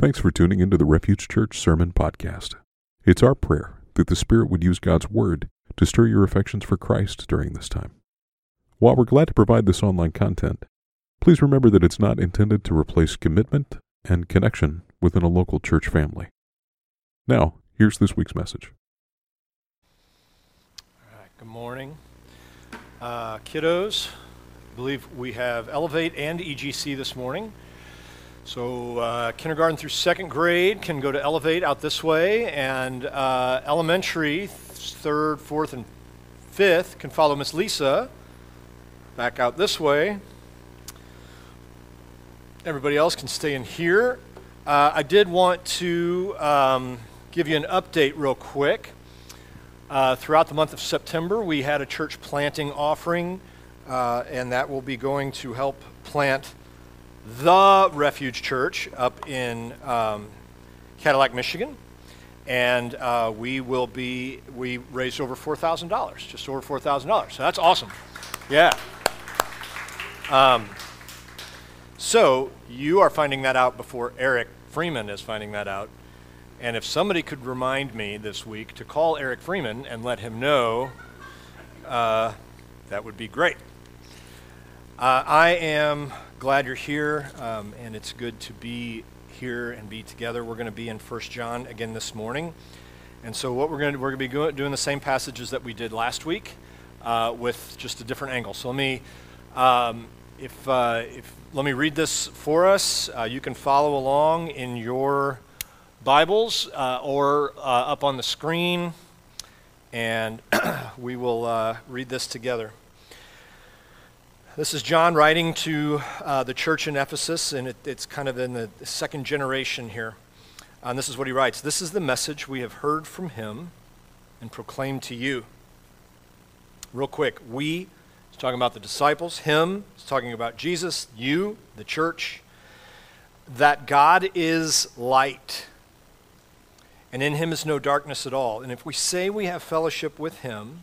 Thanks for tuning into the Refuge Church Sermon Podcast. It's our prayer that the Spirit would use God's Word to stir your affections for Christ during this time. While we're glad to provide this online content, please remember that it's not intended to replace commitment and connection within a local church family. Now, here's this week's message. All right, good morning. Uh, kiddos, I believe we have Elevate and EGC this morning. So uh, kindergarten through second grade can go to Elevate out this way, and uh, elementary, third, fourth, and fifth can follow Miss Lisa back out this way. Everybody else can stay in here. Uh, I did want to um, give you an update real quick. Uh, throughout the month of September, we had a church planting offering, uh, and that will be going to help plant the Refuge Church up in um, Cadillac, Michigan. And uh, we will be, we raised over $4,000, just over $4,000. So that's awesome. Yeah. Um, so you are finding that out before Eric Freeman is finding that out. And if somebody could remind me this week to call Eric Freeman and let him know, uh, that would be great. Uh, I am glad you're here, um, and it's good to be here and be together. We're going to be in First John again this morning. And so, what we're going to we're going to be doing the same passages that we did last week, uh, with just a different angle. So let me, um, if uh, if let me read this for us. Uh, you can follow along in your Bibles uh, or uh, up on the screen, and we will read this together. This is John writing to uh, the church in Ephesus, and it, it's kind of in the second generation here. And this is what he writes This is the message we have heard from him and proclaimed to you. Real quick, we, he's talking about the disciples, him, he's talking about Jesus, you, the church, that God is light, and in him is no darkness at all. And if we say we have fellowship with him,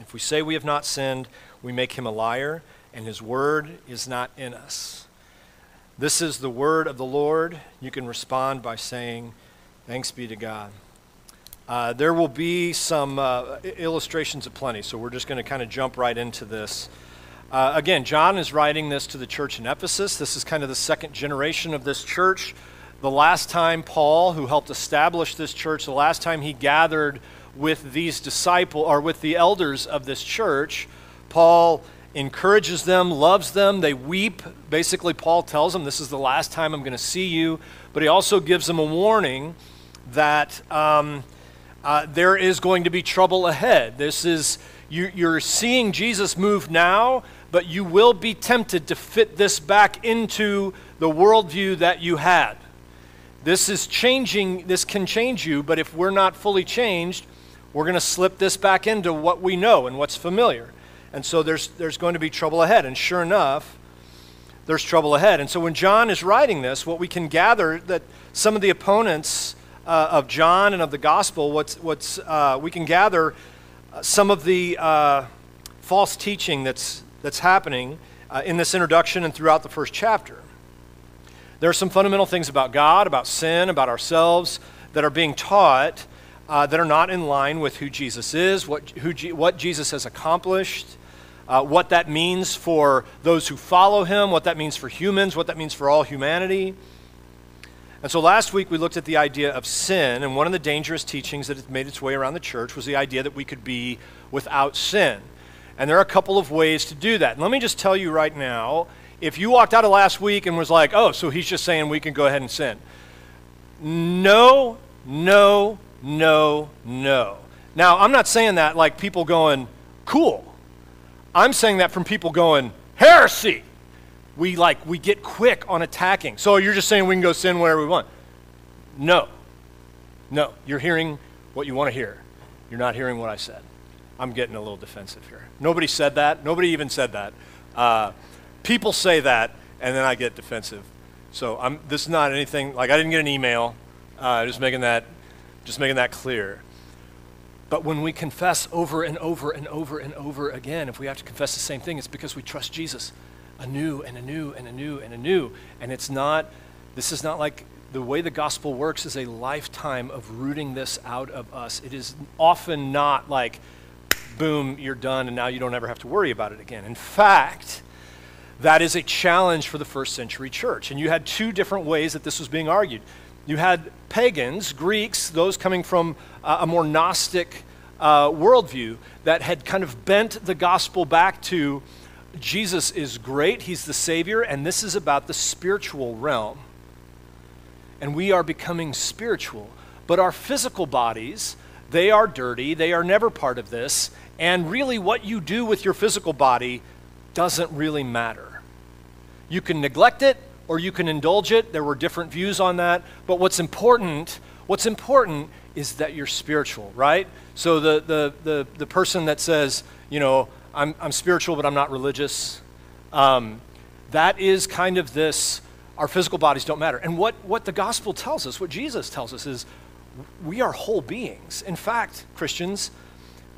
If we say we have not sinned, we make him a liar, and his word is not in us. This is the word of the Lord. You can respond by saying, Thanks be to God. Uh, there will be some uh, illustrations aplenty, so we're just going to kind of jump right into this. Uh, again, John is writing this to the church in Ephesus. This is kind of the second generation of this church. The last time Paul, who helped establish this church, the last time he gathered with these disciples or with the elders of this church. Paul encourages them, loves them. They weep. Basically, Paul tells them, This is the last time I'm going to see you. But he also gives them a warning that um, uh, there is going to be trouble ahead. This is, you, you're seeing Jesus move now, but you will be tempted to fit this back into the worldview that you had. This is changing, this can change you, but if we're not fully changed, we're going to slip this back into what we know and what's familiar. And so there's, there's going to be trouble ahead. And sure enough, there's trouble ahead. And so when John is writing this, what we can gather that some of the opponents uh, of John and of the gospel, what's, what's, uh, we can gather uh, some of the uh, false teaching that's, that's happening uh, in this introduction and throughout the first chapter. There are some fundamental things about God, about sin, about ourselves that are being taught uh, that are not in line with who Jesus is, what, who what Jesus has accomplished, uh, what that means for those who follow him, what that means for humans, what that means for all humanity. And so last week we looked at the idea of sin, and one of the dangerous teachings that has made its way around the church was the idea that we could be without sin. And there are a couple of ways to do that. And let me just tell you right now if you walked out of last week and was like, oh, so he's just saying we can go ahead and sin. No, no, no, no. Now, I'm not saying that like people going, cool. I'm saying that from people going, heresy. we like we get quick on attacking. So you're just saying we can go sin wherever we want. No. No, you're hearing what you want to hear. You're not hearing what I said. I'm getting a little defensive here. Nobody said that. Nobody even said that. Uh, people say that, and then I get defensive. So I'm, this is not anything like I didn't get an email. Uh, just making that, just making that clear. But when we confess over and over and over and over again, if we have to confess the same thing, it's because we trust Jesus anew and anew and anew and anew. And it's not, this is not like the way the gospel works is a lifetime of rooting this out of us. It is often not like, boom, you're done, and now you don't ever have to worry about it again. In fact, that is a challenge for the first century church. And you had two different ways that this was being argued. You had pagans, Greeks, those coming from uh, a more Gnostic uh, worldview that had kind of bent the gospel back to Jesus is great, he's the Savior, and this is about the spiritual realm and we are becoming spiritual. But our physical bodies, they are dirty, they are never part of this, and really what you do with your physical body doesn't really matter. You can neglect it or you can indulge it. There were different views on that, but what's important, what's important is that you're spiritual, right? So the the the, the person that says, you know, I'm, I'm spiritual but I'm not religious, um, that is kind of this our physical bodies don't matter. And what, what the gospel tells us, what Jesus tells us, is we are whole beings. In fact, Christians,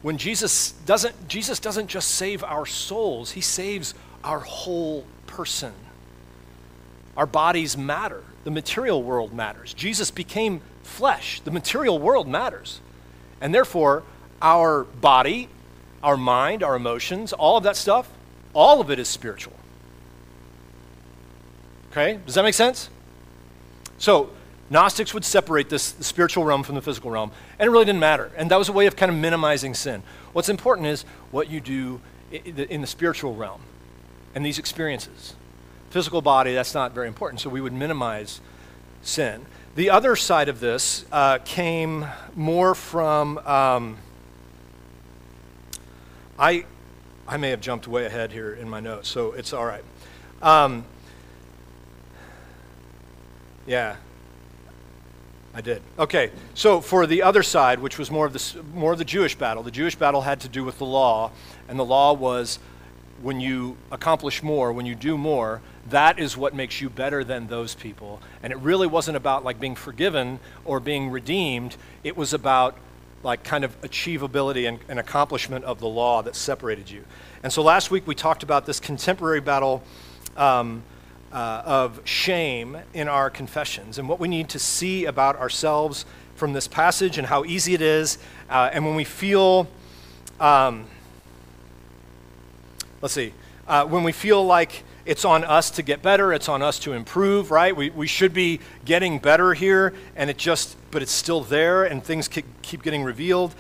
when Jesus doesn't, Jesus doesn't just save our souls, he saves our whole person. Our bodies matter. The material world matters. Jesus became flesh. The material world matters. And therefore, our body, our mind, our emotions, all of that stuff, all of it is spiritual. Okay? Does that make sense? So, Gnostics would separate this the spiritual realm from the physical realm, and it really didn't matter. And that was a way of kind of minimizing sin. What's important is what you do in the spiritual realm and these experiences. Physical body, that's not very important, so we would minimize sin. The other side of this uh, came more from. Um, I, I may have jumped way ahead here in my notes, so it's all right. Um, yeah. I did. Okay. So for the other side, which was more of the more of the Jewish battle, the Jewish battle had to do with the law, and the law was when you accomplish more, when you do more, that is what makes you better than those people. And it really wasn't about like being forgiven or being redeemed. It was about like kind of achievability and, and accomplishment of the law that separated you. And so last week we talked about this contemporary battle um, uh, of shame in our confessions and what we need to see about ourselves from this passage and how easy it is. Uh, and when we feel, um, let's see, uh, when we feel like it's on us to get better, it's on us to improve, right? We, we should be getting better here, and it just, but it's still there, and things keep getting revealed.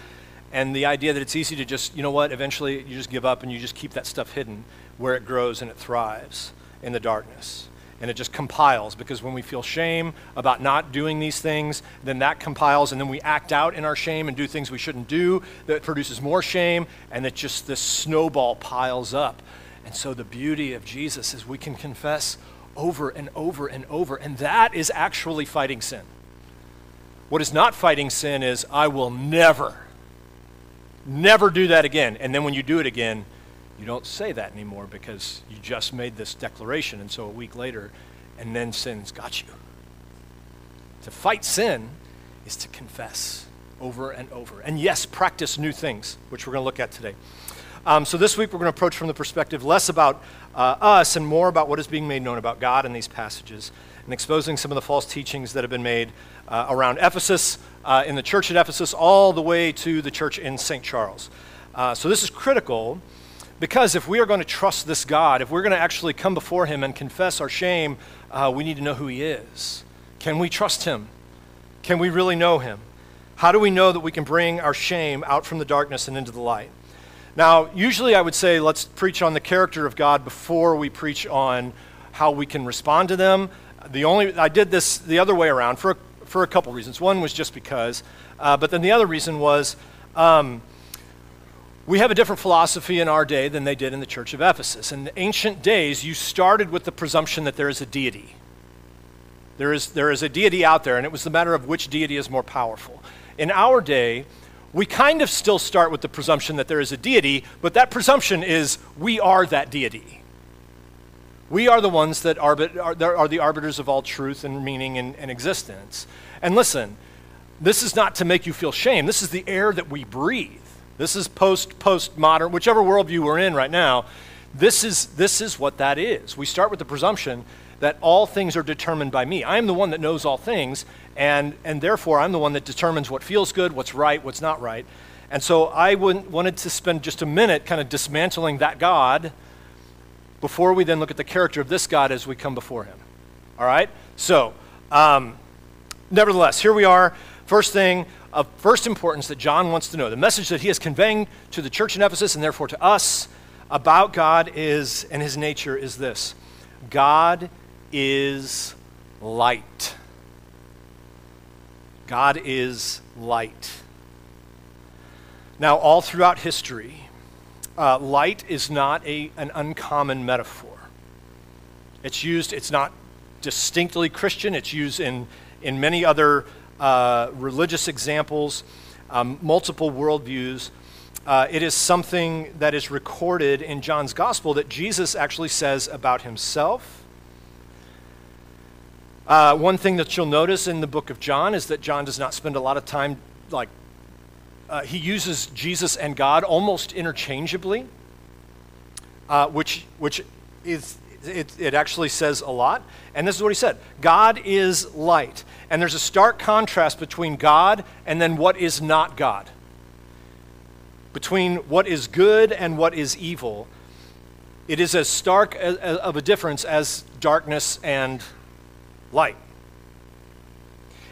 And the idea that it's easy to just, you know what, eventually you just give up and you just keep that stuff hidden where it grows and it thrives in the darkness. And it just compiles because when we feel shame about not doing these things, then that compiles, and then we act out in our shame and do things we shouldn't do that produces more shame, and it just this snowball piles up. And so the beauty of Jesus is we can confess over and over and over, and that is actually fighting sin. What is not fighting sin is, I will never, never do that again. And then when you do it again, you don't say that anymore because you just made this declaration, and so a week later, and then sin's got you. To fight sin is to confess over and over. And yes, practice new things, which we're going to look at today. Um, so this week we're going to approach from the perspective less about uh, us and more about what is being made known about God in these passages and exposing some of the false teachings that have been made uh, around Ephesus, uh, in the church at Ephesus, all the way to the church in St. Charles. Uh, so this is critical because if we are going to trust this God, if we're going to actually come before Him and confess our shame, uh, we need to know who He is. Can we trust Him? Can we really know Him? How do we know that we can bring our shame out from the darkness and into the light? Now, usually I would say let's preach on the character of God before we preach on how we can respond to them. The only I did this the other way around for a, for a couple reasons. One was just because, uh, but then the other reason was um, we have a different philosophy in our day than they did in the church of Ephesus. In the ancient days, you started with the presumption that there is a deity. There is, there is a deity out there, and it was the matter of which deity is more powerful. In our day, we kind of still start with the presumption that there is a deity, but that presumption is we are that deity. We are the ones that arbit, are, are the arbiters of all truth and meaning and, and existence. And listen, this is not to make you feel shame. This is the air that we breathe. This is post postmodern, whichever worldview we're in right now. This is this is what that is. We start with the presumption that all things are determined by me. I am the one that knows all things, and and therefore I'm the one that determines what feels good, what's right, what's not right. And so I wanted to spend just a minute kind of dismantling that God before we then look at the character of this God as we come before Him. All right? So, um, nevertheless, here we are. First thing, of first importance that John wants to know. The message that he is conveying to the church in Ephesus and therefore to us about God is, and his nature is this God is light. God is light. Now, all throughout history, uh, light is not a, an uncommon metaphor. It's used, it's not distinctly Christian, it's used in, in many other uh, religious examples, um, multiple worldviews. Uh, it is something that is recorded in John's gospel that Jesus actually says about himself. Uh, one thing that you'll notice in the book of John is that John does not spend a lot of time, like, uh, he uses Jesus and God almost interchangeably, uh, which, which is it, it actually says a lot. And this is what he said God is light. And there's a stark contrast between God and then what is not God, between what is good and what is evil. It is as stark of a difference as darkness and light.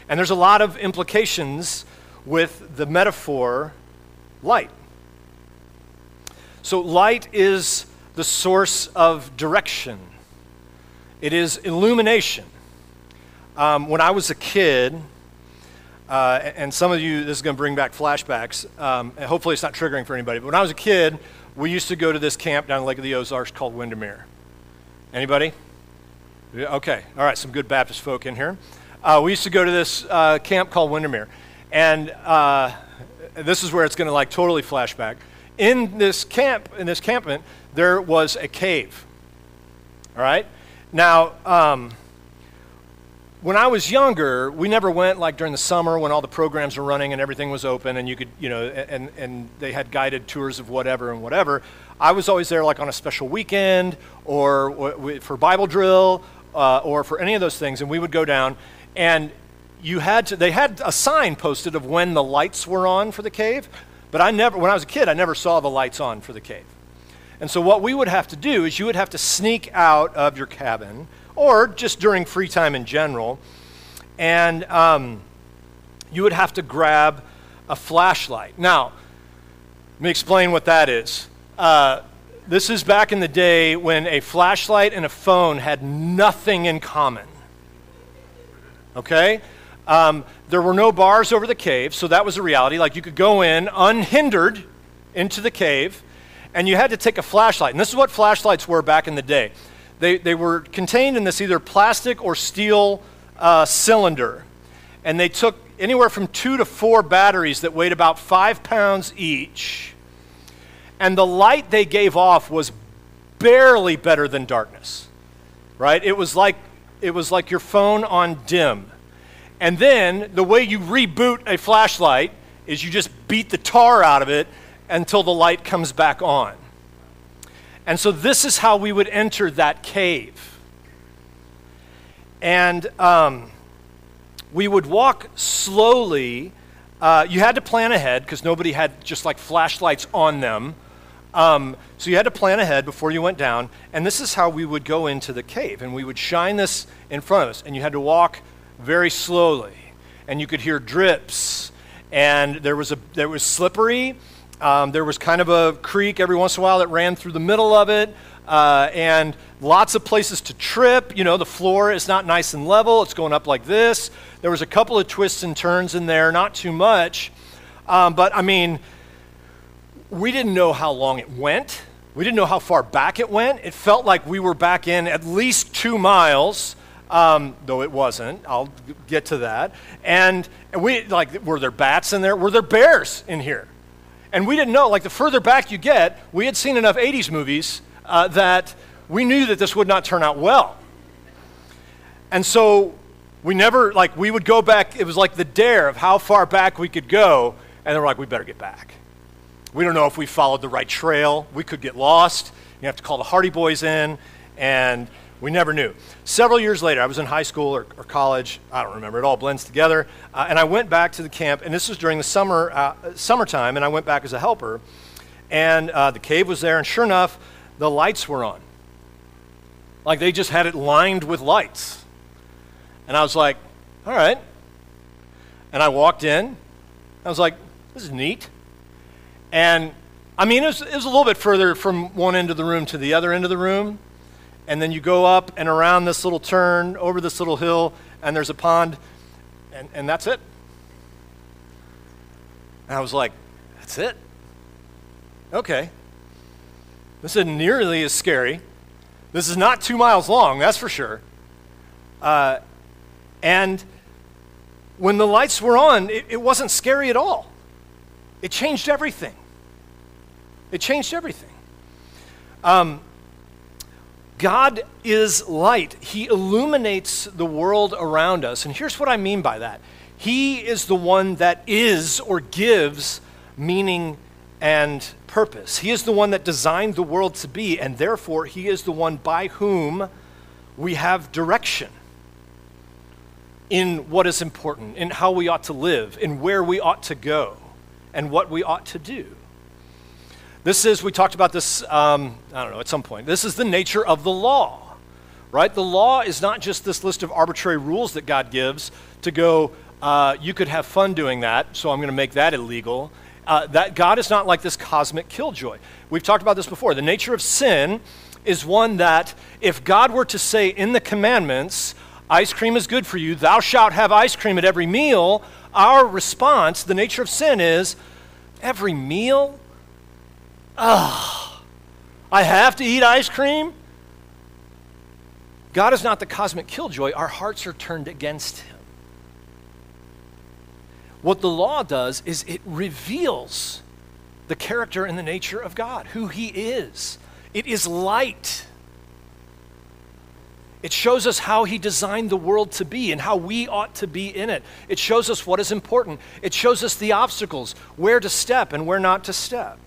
And there's a lot of implications with the metaphor light. So, light is the source of direction, it is illumination. Um, when I was a kid, uh, and some of you, this is going to bring back flashbacks. Um, and hopefully, it's not triggering for anybody. But when I was a kid, we used to go to this camp down in Lake of the Ozarks called Windermere. Anybody? Okay, all right, some good Baptist folk in here. Uh, we used to go to this uh, camp called Windermere, and uh, this is where it's going to like totally flashback. In this camp, in this campment, there was a cave. All right? Now, um, when I was younger, we never went like during the summer when all the programs were running and everything was open and you could, you know, and, and they had guided tours of whatever and whatever. I was always there like on a special weekend or for Bible drill uh, or for any of those things, and we would go down and you had to, they had a sign posted of when the lights were on for the cave, but I never, when I was a kid, I never saw the lights on for the cave. And so, what we would have to do is you would have to sneak out of your cabin, or just during free time in general, and um, you would have to grab a flashlight. Now, let me explain what that is. Uh, this is back in the day when a flashlight and a phone had nothing in common. Okay? Um, there were no bars over the cave, so that was a reality. Like you could go in unhindered into the cave and you had to take a flashlight. And this is what flashlights were back in the day. They, they were contained in this either plastic or steel uh, cylinder. And they took anywhere from two to four batteries that weighed about five pounds each. And the light they gave off was barely better than darkness, right? It was like, it was like your phone on dim. And then the way you reboot a flashlight is you just beat the tar out of it until the light comes back on. And so this is how we would enter that cave. And um, we would walk slowly. Uh, you had to plan ahead because nobody had just like flashlights on them. Um, so you had to plan ahead before you went down. And this is how we would go into the cave. And we would shine this in front of us. And you had to walk very slowly. And you could hear drips. And there was, a, there was slippery um, there was kind of a creek every once in a while that ran through the middle of it, uh, and lots of places to trip. You know, the floor is not nice and level, it's going up like this. There was a couple of twists and turns in there, not too much. Um, but I mean, we didn't know how long it went. We didn't know how far back it went. It felt like we were back in at least two miles, um, though it wasn't. I'll get to that. And, we, like, were there bats in there? Were there bears in here? And we didn't know, like, the further back you get, we had seen enough 80s movies uh, that we knew that this would not turn out well. And so we never, like, we would go back. It was like the dare of how far back we could go. And then we're like, we better get back. We don't know if we followed the right trail. We could get lost. You have to call the Hardy Boys in. And we never knew. Several years later, I was in high school or, or college. I don't remember. It all blends together. Uh, and I went back to the camp. And this was during the summer, uh, summertime. And I went back as a helper. And uh, the cave was there. And sure enough, the lights were on. Like they just had it lined with lights. And I was like, all right. And I walked in. I was like, this is neat. And I mean, it was, it was a little bit further from one end of the room to the other end of the room. And then you go up and around this little turn, over this little hill, and there's a pond, and, and that's it. And I was like, that's it? Okay. This isn't nearly as scary. This is not two miles long, that's for sure. Uh, and when the lights were on, it, it wasn't scary at all. It changed everything. It changed everything. Um, God is light. He illuminates the world around us. And here's what I mean by that He is the one that is or gives meaning and purpose. He is the one that designed the world to be, and therefore, He is the one by whom we have direction in what is important, in how we ought to live, in where we ought to go, and what we ought to do. This is, we talked about this, um, I don't know, at some point. This is the nature of the law, right? The law is not just this list of arbitrary rules that God gives to go, uh, you could have fun doing that, so I'm going to make that illegal. Uh, that God is not like this cosmic killjoy. We've talked about this before. The nature of sin is one that if God were to say in the commandments, ice cream is good for you, thou shalt have ice cream at every meal, our response, the nature of sin is, every meal? Ugh, I have to eat ice cream? God is not the cosmic killjoy. Our hearts are turned against him. What the law does is it reveals the character and the nature of God, who he is. It is light. It shows us how he designed the world to be and how we ought to be in it. It shows us what is important. It shows us the obstacles, where to step and where not to step.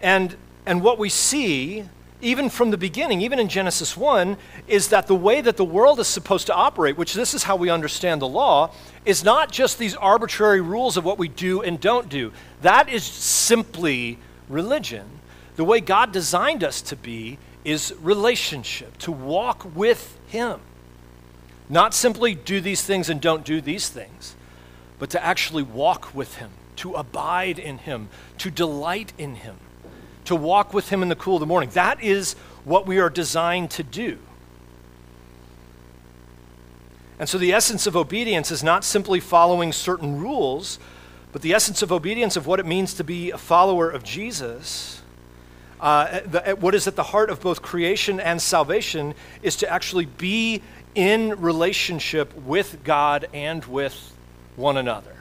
And, and what we see, even from the beginning, even in Genesis 1, is that the way that the world is supposed to operate, which this is how we understand the law, is not just these arbitrary rules of what we do and don't do. That is simply religion. The way God designed us to be is relationship, to walk with Him. Not simply do these things and don't do these things, but to actually walk with Him, to abide in Him, to delight in Him to walk with Him in the cool of the morning. That is what we are designed to do. And so the essence of obedience is not simply following certain rules, but the essence of obedience of what it means to be a follower of Jesus. Uh, the, what is at the heart of both creation and salvation is to actually be in relationship with God and with one another,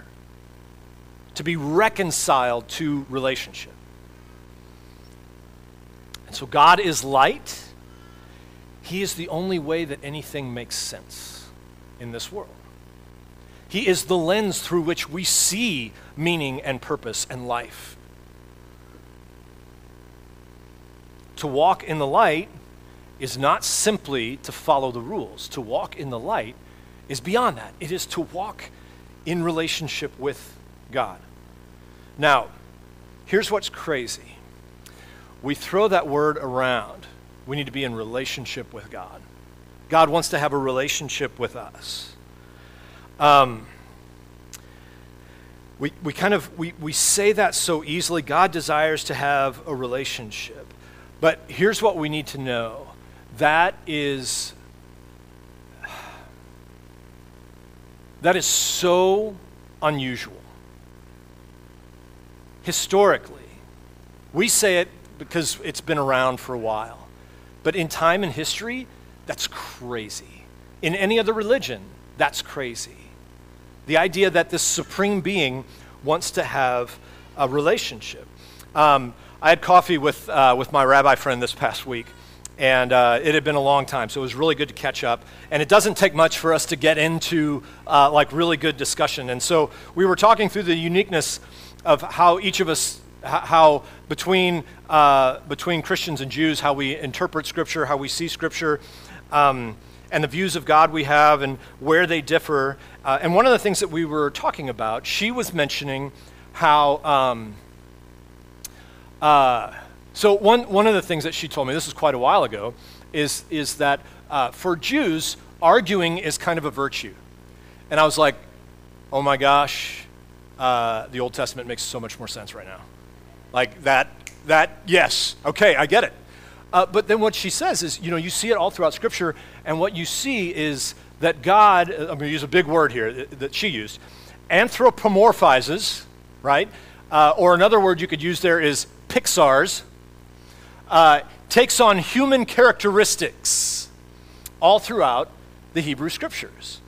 to be reconciled to relationship. And so God is light. He is the only way that anything makes sense in this world. He is the lens through which we see meaning and purpose and life. To walk in the light is not simply to follow the rules. To walk in the light is beyond that. It is to walk in relationship with God. Now, here's what's crazy we throw that word around. We need to be in relationship with God. God wants to have a relationship with us. Um, we, we kind of we, we say that so easily god desires to have a relationship but here's what we need to know that is that is so unusual historically, we say it because it's been around for a while. But in time and history, that's crazy. In any other religion, that's crazy. The idea that this supreme being wants to have a relationship. Um, I had coffee with, uh, with my rabbi friend this past week, and uh, it had been a long time, so it was really good to catch up. And it doesn't take much for us to get into uh, like really good discussion. And so we were talking through the uniqueness of how each of us, how between uh, between Christians and Jews, how we interpret Scripture, how we see Scripture. Um, and the views of God we have and where they differ. Uh, and one of the things that we were talking about, she was mentioning how. Um, uh, so, one, one of the things that she told me, this is quite a while ago, is, is that uh, for Jews, arguing is kind of a virtue. And I was like, oh my gosh, uh, the Old Testament makes so much more sense right now. Like that, that, yes, okay, I get it. Uh, but then what she says is, you know, you see it all throughout Scripture, and what you see is that God, uh, I'm going to use a big word here that she used, anthropomorphizes, right? Uh, or another word you could use there is pixars, uh, takes on human characteristics all throughout the Hebrew Scriptures.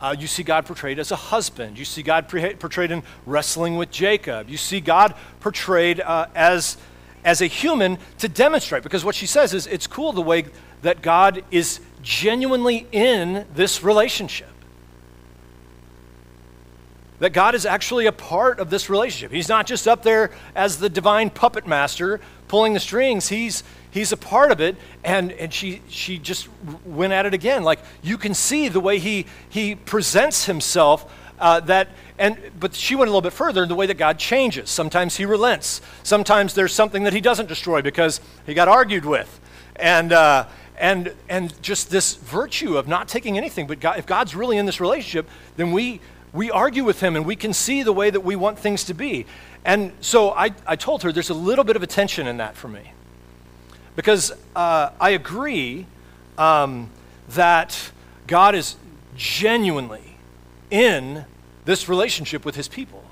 Uh, you see God portrayed as a husband. You see God pre- portrayed in wrestling with Jacob. You see God portrayed uh, as as a human to demonstrate. Because what she says is it's cool the way that God is genuinely in this relationship. That God is actually a part of this relationship. He's not just up there as the divine puppet master pulling the strings, he's, he's a part of it. And, and she, she just went at it again. Like you can see the way he, he presents himself uh, that and but she went a little bit further in the way that God changes. Sometimes He relents. Sometimes there's something that He doesn't destroy because He got argued with, and uh, and and just this virtue of not taking anything. But God, if God's really in this relationship, then we we argue with Him and we can see the way that we want things to be. And so I, I told her there's a little bit of a tension in that for me, because uh, I agree um, that God is genuinely in this relationship with his people.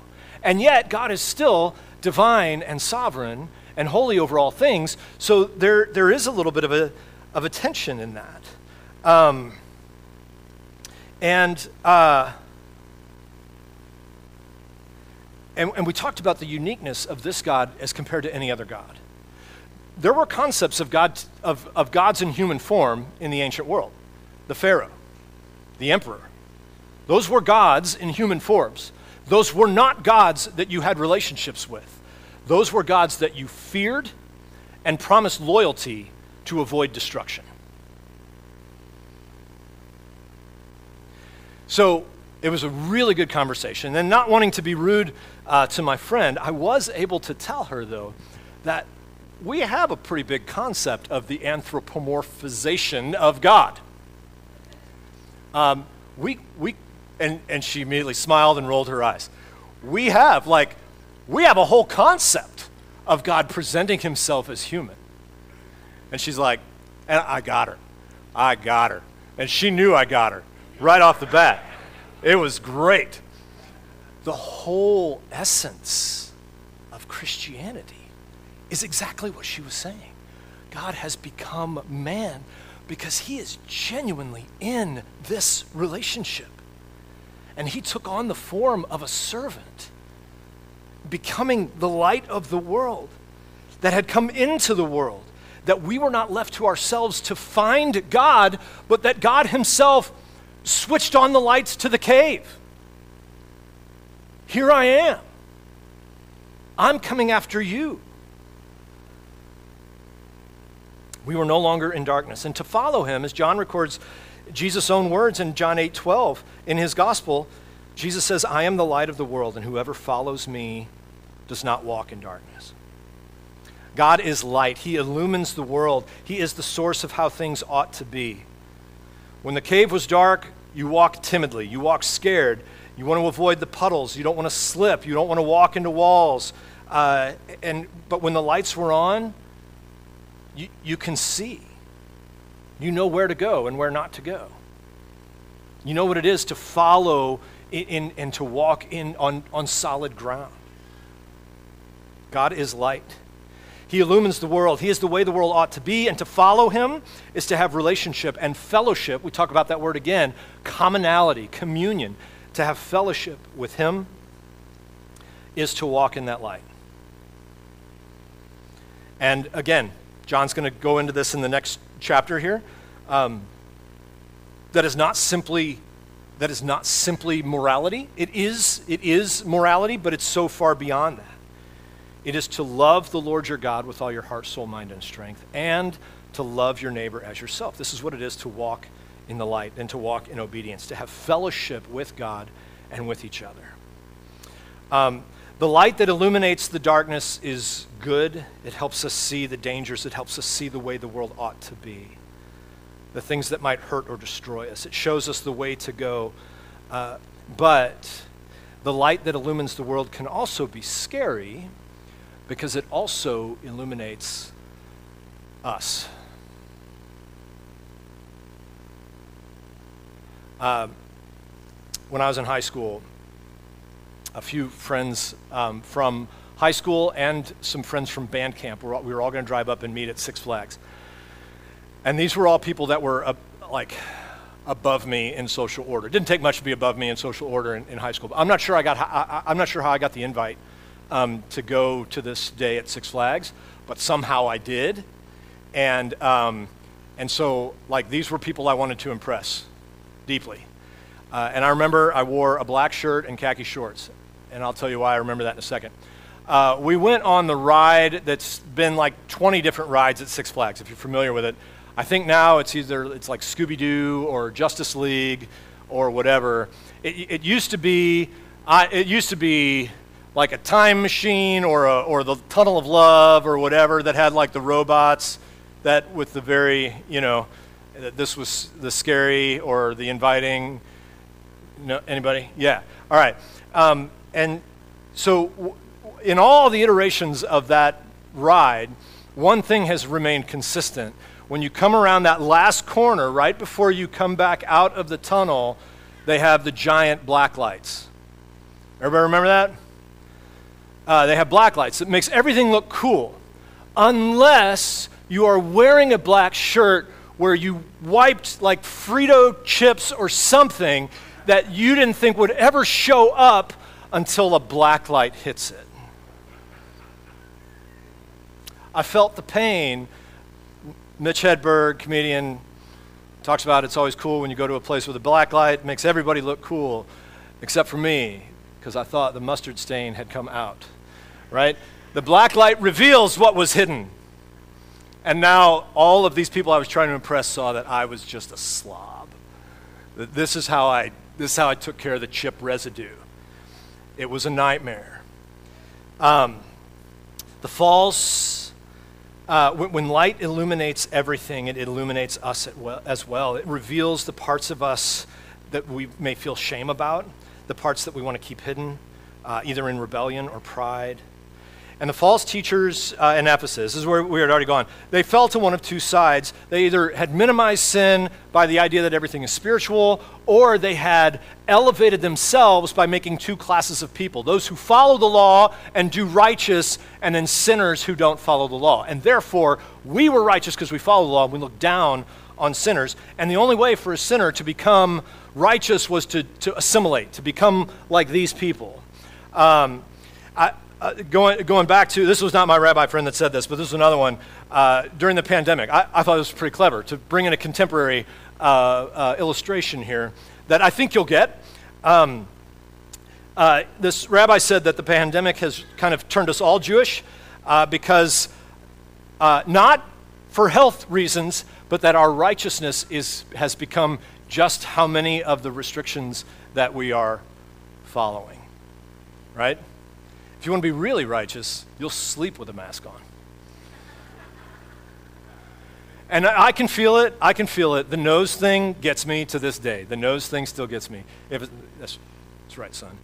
And yet, God is still divine and sovereign and holy over all things. So there, there is a little bit of a, of a tension in that. Um, and, uh, and, and we talked about the uniqueness of this God as compared to any other God. There were concepts of, God, of, of gods in human form in the ancient world the Pharaoh, the emperor, those were gods in human forms. Those were not gods that you had relationships with. Those were gods that you feared and promised loyalty to avoid destruction. So it was a really good conversation. And not wanting to be rude uh, to my friend, I was able to tell her, though, that we have a pretty big concept of the anthropomorphization of God. Um, we, we and, and she immediately smiled and rolled her eyes. We have, like, we have a whole concept of God presenting himself as human. And she's like, and I got her. I got her. And she knew I got her right off the bat. It was great. The whole essence of Christianity is exactly what she was saying. God has become man because he is genuinely in this relationship and he took on the form of a servant, becoming the light of the world that had come into the world. That we were not left to ourselves to find God, but that God Himself switched on the lights to the cave. Here I am. I'm coming after you. We were no longer in darkness. And to follow him, as John records Jesus' own words in John 8 12, in his gospel, Jesus says, I am the light of the world, and whoever follows me does not walk in darkness. God is light. He illumines the world. He is the source of how things ought to be. When the cave was dark, you walked timidly. You walked scared. You want to avoid the puddles. You don't want to slip. You don't want to walk into walls. Uh, and, but when the lights were on, you, you can see. You know where to go and where not to go. You know what it is to follow in, in and to walk in on, on solid ground. God is light. He illumines the world. He is the way the world ought to be, and to follow him is to have relationship and fellowship. We talk about that word again commonality, communion. To have fellowship with him is to walk in that light. And again, John's going to go into this in the next chapter here. Um, that is not simply that is not simply morality. It is it is morality, but it's so far beyond that. It is to love the Lord your God with all your heart, soul, mind, and strength, and to love your neighbor as yourself. This is what it is to walk in the light and to walk in obedience, to have fellowship with God and with each other. Um, the light that illuminates the darkness is good. It helps us see the dangers, it helps us see the way the world ought to be, the things that might hurt or destroy us. It shows us the way to go. Uh, but the light that illumines the world can also be scary because it also illuminates us. Uh, when I was in high school, a few friends um, from high school and some friends from band camp, we were all going to drive up and meet at Six Flags. And these were all people that were uh, like above me in social order. It didn't take much to be above me in social order in, in high school. But I'm not sure I got. I, am not sure how I got the invite um, to go to this day at Six Flags, but somehow I did. And, um, and so, like, these were people I wanted to impress deeply. Uh, and I remember I wore a black shirt and khaki shorts. And I'll tell you why I remember that in a second. Uh, we went on the ride that's been like 20 different rides at Six Flags, if you're familiar with it. I think now it's either it's like Scooby Doo or Justice League or whatever. It, it used to be, I, it used to be like a time machine or, a, or the tunnel of love or whatever that had like the robots that with the very, you know, this was the scary or the inviting. No, anybody? Yeah. All right. Um, and so, w- in all the iterations of that ride, one thing has remained consistent. When you come around that last corner, right before you come back out of the tunnel, they have the giant black lights. Everybody remember that? Uh, they have black lights. It makes everything look cool, unless you are wearing a black shirt where you wiped like Frito chips or something that you didn't think would ever show up until a black light hits it. I felt the pain. Mitch Hedberg, comedian, talks about it's always cool when you go to a place with a black light, makes everybody look cool, except for me, because I thought the mustard stain had come out right? The black light reveals what was hidden. And now all of these people I was trying to impress saw that I was just a slob. This is how I this is how I took care of the chip residue. It was a nightmare. Um, the false, uh, when, when, light illuminates everything, it illuminates us as well. It reveals the parts of us that we may feel shame about, the parts that we want to keep hidden, uh, either in rebellion or pride. And the false teachers uh, in Ephesus, this is where we had already gone, they fell to one of two sides. They either had minimized sin by the idea that everything is spiritual, or they had elevated themselves by making two classes of people those who follow the law and do righteous, and then sinners who don't follow the law. And therefore, we were righteous because we follow the law, and we look down on sinners. And the only way for a sinner to become righteous was to, to assimilate, to become like these people. Um, I, uh, going, going back to this was not my rabbi friend that said this, but this was another one. Uh, during the pandemic, I, I, thought it was pretty clever to bring in a contemporary uh, uh illustration here that I think you'll get. Um, uh, this rabbi said that the pandemic has kind of turned us all Jewish because not for health reasons, but that our righteousness is, has become just how many of the restrictions that we are following. Right? If you want to be really righteous, you'll sleep with a mask on. And I can feel it. I can feel it. The nose thing gets me to this day. The nose thing still gets me. If that's, that's right, son.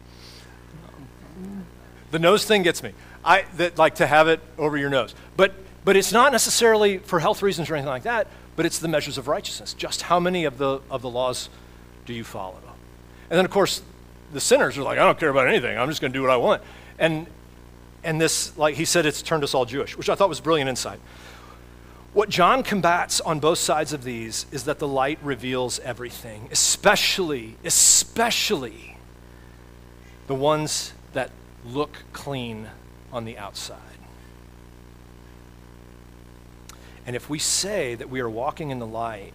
The nose thing gets me. I that, like to have it over your nose. But but it's not necessarily for health reasons or anything like that. But it's the measures of righteousness. Just how many of the of the laws do you follow? And then of course, the sinners are like, I don't care about anything. I'm just going to do what I want. And and this, like he said, it's turned us all Jewish, which I thought was brilliant insight. What John combats on both sides of these is that the light reveals everything, especially, especially the ones that look clean on the outside. And if we say that we are walking in the light,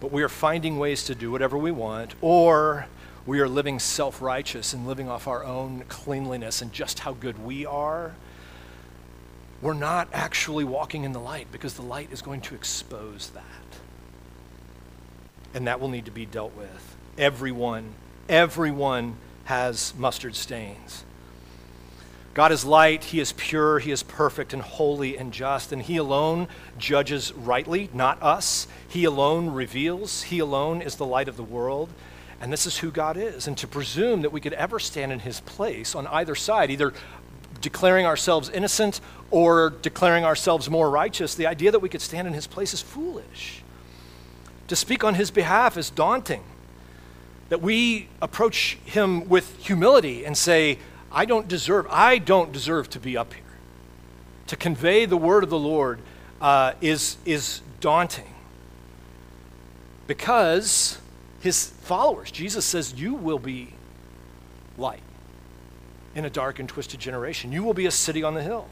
but we are finding ways to do whatever we want, or we are living self righteous and living off our own cleanliness and just how good we are, we're not actually walking in the light because the light is going to expose that. And that will need to be dealt with. Everyone, everyone has mustard stains. God is light, He is pure, He is perfect and holy and just, and He alone judges rightly, not us. He alone reveals, He alone is the light of the world. And this is who God is. And to presume that we could ever stand in His place on either side, either declaring ourselves innocent or declaring ourselves more righteous, the idea that we could stand in His place is foolish. To speak on His behalf is daunting. That we approach Him with humility and say, I don't deserve, I don't deserve to be up here. To convey the word of the Lord uh, is, is daunting because his followers, Jesus says, You will be light in a dark and twisted generation. You will be a city on the hill.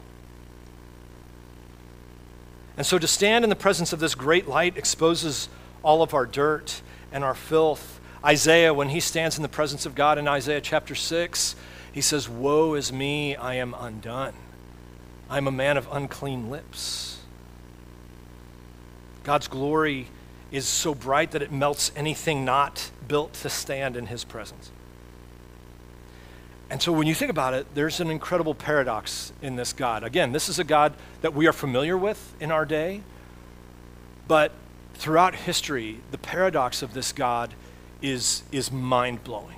And so to stand in the presence of this great light exposes all of our dirt and our filth. Isaiah, when he stands in the presence of God in Isaiah chapter 6, he says, Woe is me, I am undone. I am a man of unclean lips. God's glory is so bright that it melts anything not built to stand in his presence. And so when you think about it, there's an incredible paradox in this God. Again, this is a God that we are familiar with in our day, but throughout history, the paradox of this God is, is mind blowing.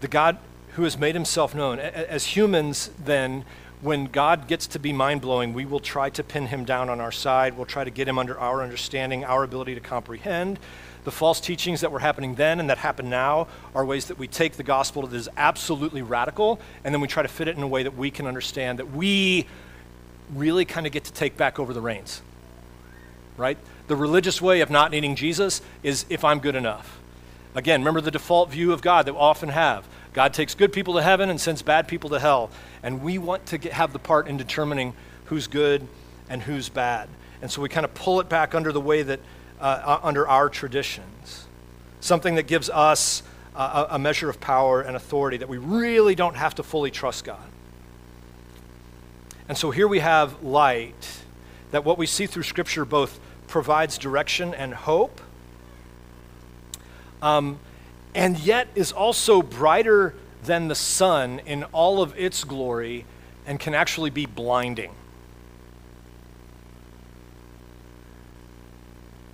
the God who has made himself known. As humans, then, when God gets to be mind blowing, we will try to pin him down on our side. We'll try to get him under our understanding, our ability to comprehend. The false teachings that were happening then and that happen now are ways that we take the gospel that is absolutely radical and then we try to fit it in a way that we can understand, that we really kind of get to take back over the reins. Right? The religious way of not needing Jesus is if I'm good enough. Again, remember the default view of God that we often have. God takes good people to heaven and sends bad people to hell. And we want to get, have the part in determining who's good and who's bad. And so we kind of pull it back under the way that, uh, uh under our traditions. Something that gives us a measure of power and authority that we really don't have to fully trust God. And so here we have light, that what we see through Scripture both provides direction and hope, um, and yet is also brighter than the sun in all of its glory and can actually be blinding.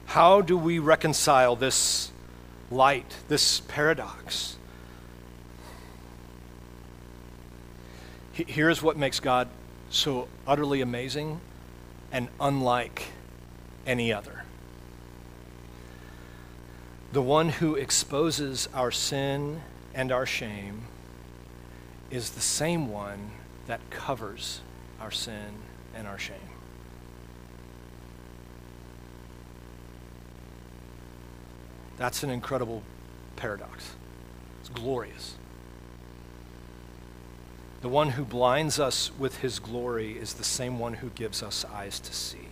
How do we reconcile this light, this paradox? Here's what makes God so utterly amazing and unlike any other the one who exposes our sin and our shame is the same one that covers our sin and our shame. That's an incredible paradox. It's glorious. The one who blinds us with his glory is the same one who gives us eyes to see.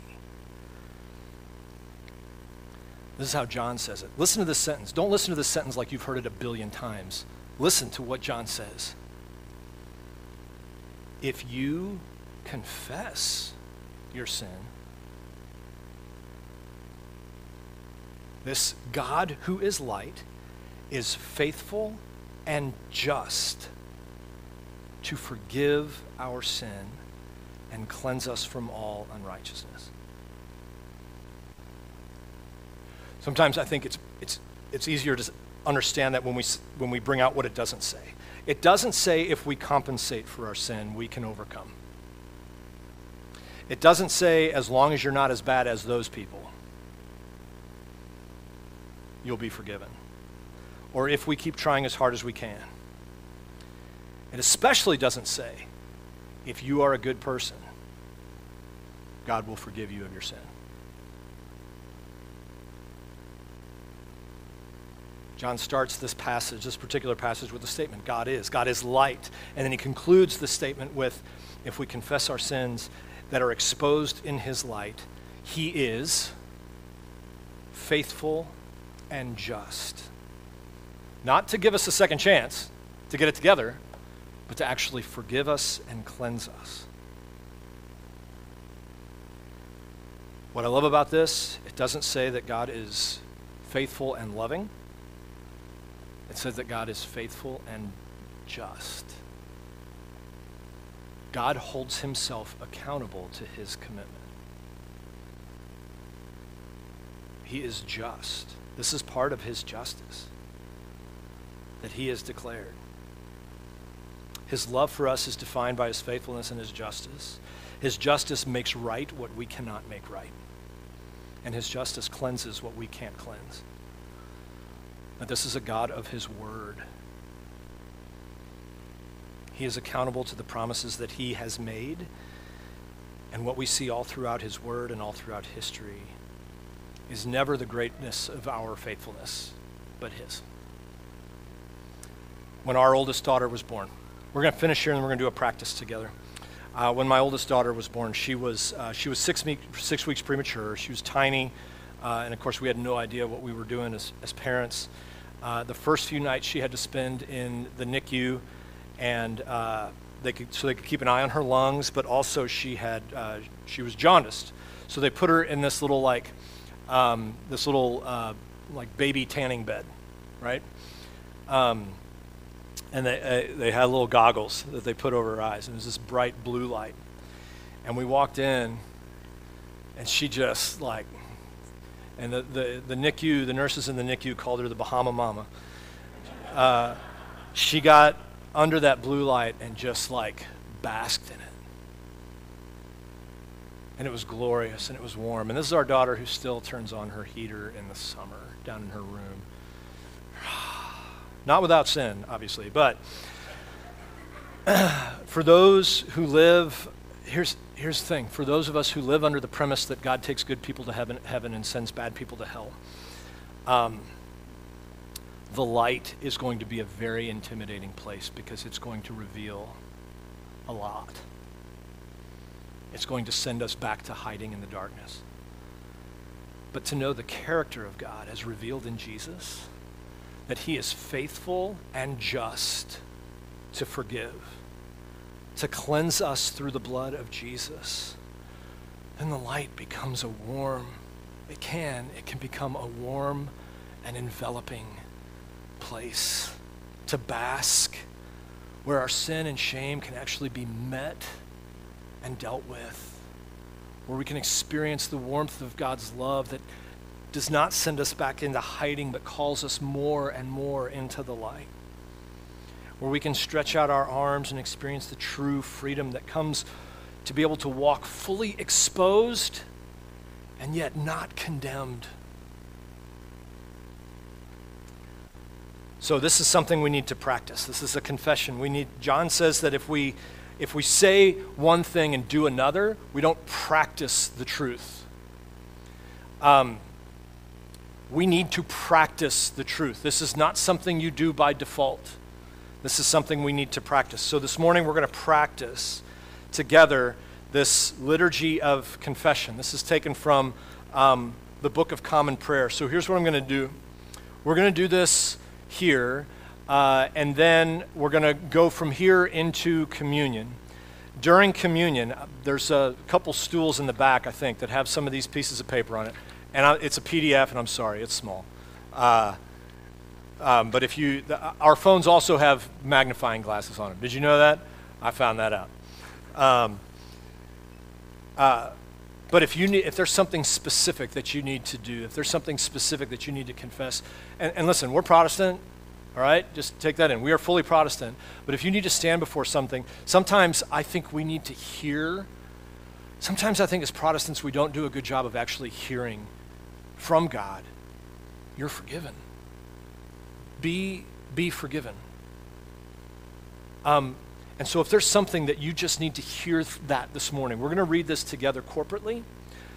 This is how John says it. Listen to this sentence. Don't listen to this sentence like you've heard it a billion times. Listen to what John says. If you confess your sin, this God who is light is faithful and just to forgive our sin and cleanse us from all unrighteousness. Sometimes I think it's, it's, it's easier to understand that when we, when we bring out what it doesn't say. It doesn't say if we compensate for our sin, we can overcome. It doesn't say as long as you're not as bad as those people. you'll be forgiven. Or if we keep trying as hard as we can. It especially doesn't say, if you are a good person, God will forgive you of your sin. John starts this passage, this particular passage, with the statement God is. God is light. And then he concludes the statement with if we confess our sins that are exposed in his light, he is faithful and just. Not to give us a second chance to get it together, but to actually forgive us and cleanse us. What I love about this, it doesn't say that God is faithful and loving. It says that God is faithful and just. God holds himself accountable to his commitment. He is just. This is part of his justice that he has declared. His love for us is defined by his faithfulness and his justice. His justice makes right what we cannot make right. And his justice cleanses what we can't cleanse. But this is a God of his word. He is accountable to the promises that he has made. And what we see all throughout his word and all throughout history is never the greatness of our faithfulness, but his. When our oldest daughter was born, we're going to finish here and we're going to do a practice together. Uh, when my oldest daughter was born, she was, uh, she was six, me- six weeks premature. She was tiny. Uh, and of course, we had no idea what we were doing as, as parents. Uh, the first few nights she had to spend in the NICU, and uh, they could, so they could keep an eye on her lungs, but also she had uh, she was jaundiced. So they put her in this little like um, this little uh, like baby tanning bed, right? Um, and they uh, they had little goggles that they put over her eyes, and it was this bright blue light. And we walked in, and she just like and the, the, the NICU, the nurses in the NICU called her the Bahama Mama. Uh, she got under that blue light and just like basked in it. And it was glorious and it was warm. And this is our daughter who still turns on her heater in the summer down in her room. Not without sin, obviously, but for those who live, here's, here's the thing for those of us who live under the premise that God takes good people to heaven, heaven and sends bad people to hell, um, the light is going to be a very intimidating place because it's going to reveal a lot. It's going to send us back to hiding in the darkness. But to know the character of God as revealed in Jesus, that he is faithful and just to forgive to cleanse us through the blood of Jesus, then the light becomes a warm, it can, it can become a warm and enveloping place to bask where our sin and shame can actually be met and dealt with, where we can experience the warmth of God's love that does not send us back into hiding, but calls us more and more into the light where we can stretch out our arms and experience the true freedom that comes to be able to walk fully exposed and yet not condemned. So this is something we need to practice. This is a confession. We need John says that if we if we say one thing and do another, we don't practice the truth. Um, we need to practice the truth. This is not something you do by default. This is something we need to practice. So this morning we're going to practice together this liturgy of confession. This is taken from um, the Book of Common Prayer. So here's what I'm going to do we're going to do this here, uh, and then we're going to go from here into communion. During communion, uh, there's a couple stools in the back, I think, that have some of these pieces of paper on it. And I, it's a PDF, and I'm sorry, it's small. Uh, um, but if you, the, our phones also have magnifying glasses on them. Did you know that? I found that out. Um, uh, but if you need, if there's something specific that you need to do, if there's something specific that you need to confess, and, and listen, we're Protestant, all right? Just take that in. We are fully Protestant. But if you need to stand before something, sometimes I think we need to hear. Sometimes I think as Protestants we don't do a good job of actually hearing from God you're forgiven. Be, be forgiven. Um, and so, if there's something that you just need to hear that this morning, we're going to read this together corporately.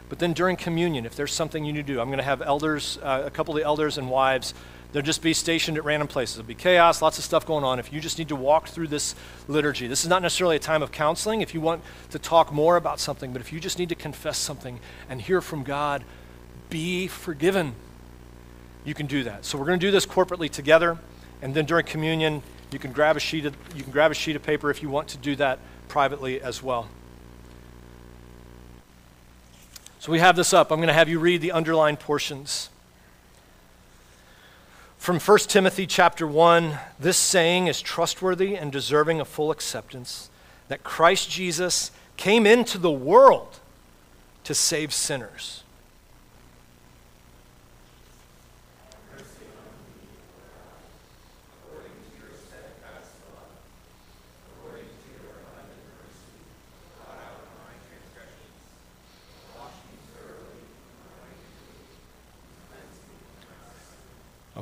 But then during communion, if there's something you need to do, I'm going to have elders, uh, a couple of the elders and wives, they'll just be stationed at random places. There'll be chaos, lots of stuff going on. If you just need to walk through this liturgy, this is not necessarily a time of counseling if you want to talk more about something, but if you just need to confess something and hear from God, be forgiven. You can do that. So we're going to do this corporately together, and then during communion, you can grab a sheet of, you can grab a sheet of paper if you want to do that privately as well. So we have this up. I'm going to have you read the underlined portions. From 1 Timothy chapter 1, this saying is trustworthy and deserving of full acceptance that Christ Jesus came into the world to save sinners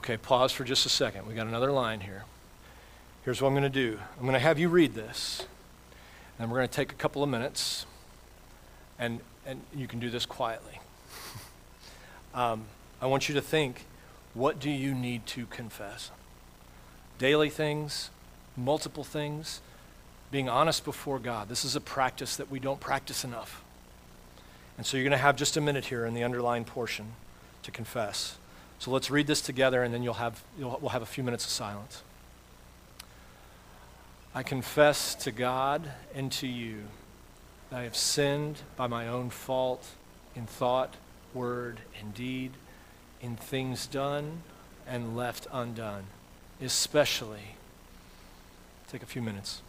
Okay, pause for just a second. We got another line here. Here's what I'm going to do I'm going to have you read this, and we're going to take a couple of minutes, and, and you can do this quietly. um, I want you to think what do you need to confess? Daily things, multiple things, being honest before God. This is a practice that we don't practice enough. And so you're going to have just a minute here in the underlying portion to confess. So let's read this together, and then you'll have, you'll, we'll have a few minutes of silence. I confess to God and to you that I have sinned by my own fault in thought, word, and deed, in things done and left undone, especially. Take a few minutes.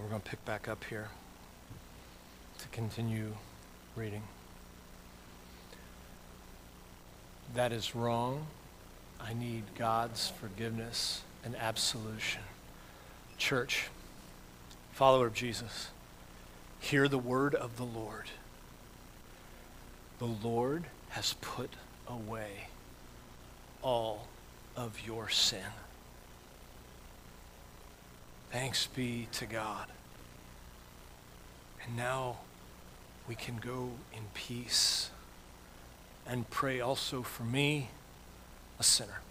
we're going to pick back up here to continue reading. That is wrong. I need God's forgiveness and absolution. Church, follower of Jesus, hear the word of the Lord. The Lord has put away all of your sin. Thanks be to God. And now we can go in peace and pray also for me, a sinner.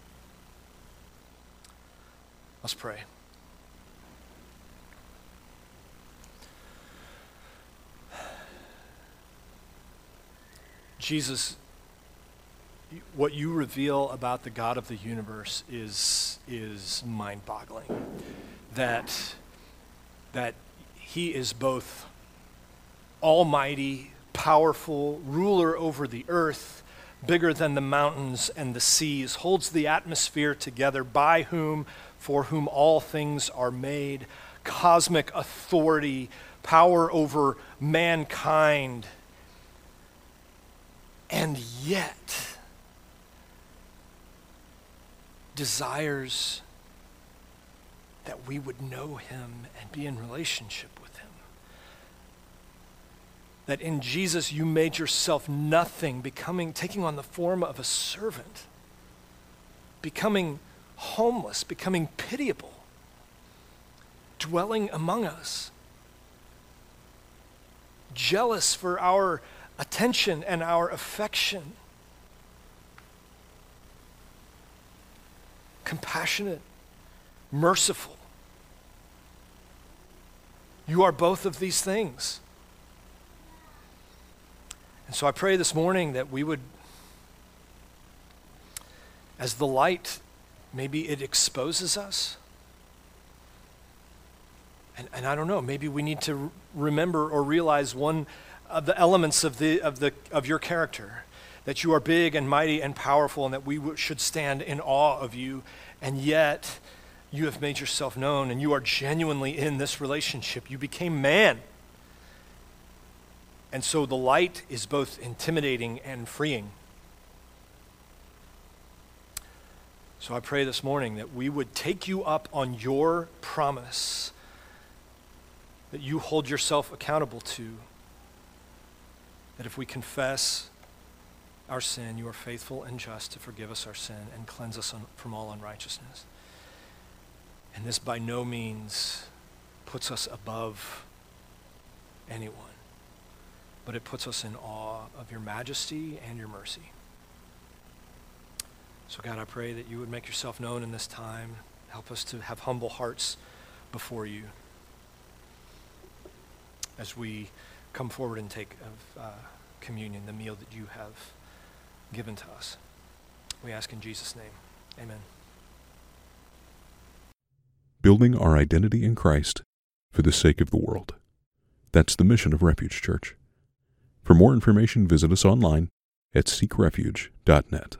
Let's pray. Jesus, what you reveal about the God of the universe is, is mind boggling that, that he is both almighty, powerful, ruler over the earth, bigger than the mountains and the seas, holds the atmosphere together, by whom, for whom all things are made, cosmic authority, power over mankind. And yet, desires that we would know him and be in relationship. That in Jesus you made yourself nothing, becoming, taking on the form of a servant, becoming homeless, becoming pitiable, dwelling among us, jealous for our attention and our affection, compassionate, merciful. You are both of these things. And so I pray this morning that we would, as the light, maybe it exposes us. And, and I don't know, maybe we need to remember or realize one of the elements of, the, of, the, of your character that you are big and mighty and powerful, and that we should stand in awe of you. And yet, you have made yourself known, and you are genuinely in this relationship. You became man. And so the light is both intimidating and freeing. So I pray this morning that we would take you up on your promise that you hold yourself accountable to. That if we confess our sin, you are faithful and just to forgive us our sin and cleanse us from all unrighteousness. And this by no means puts us above anyone but it puts us in awe of your majesty and your mercy. So, God, I pray that you would make yourself known in this time. Help us to have humble hearts before you as we come forward and take of uh, communion, the meal that you have given to us. We ask in Jesus' name. Amen. Building our identity in Christ for the sake of the world. That's the mission of Refuge Church. For more information, visit us online at seekrefuge.net.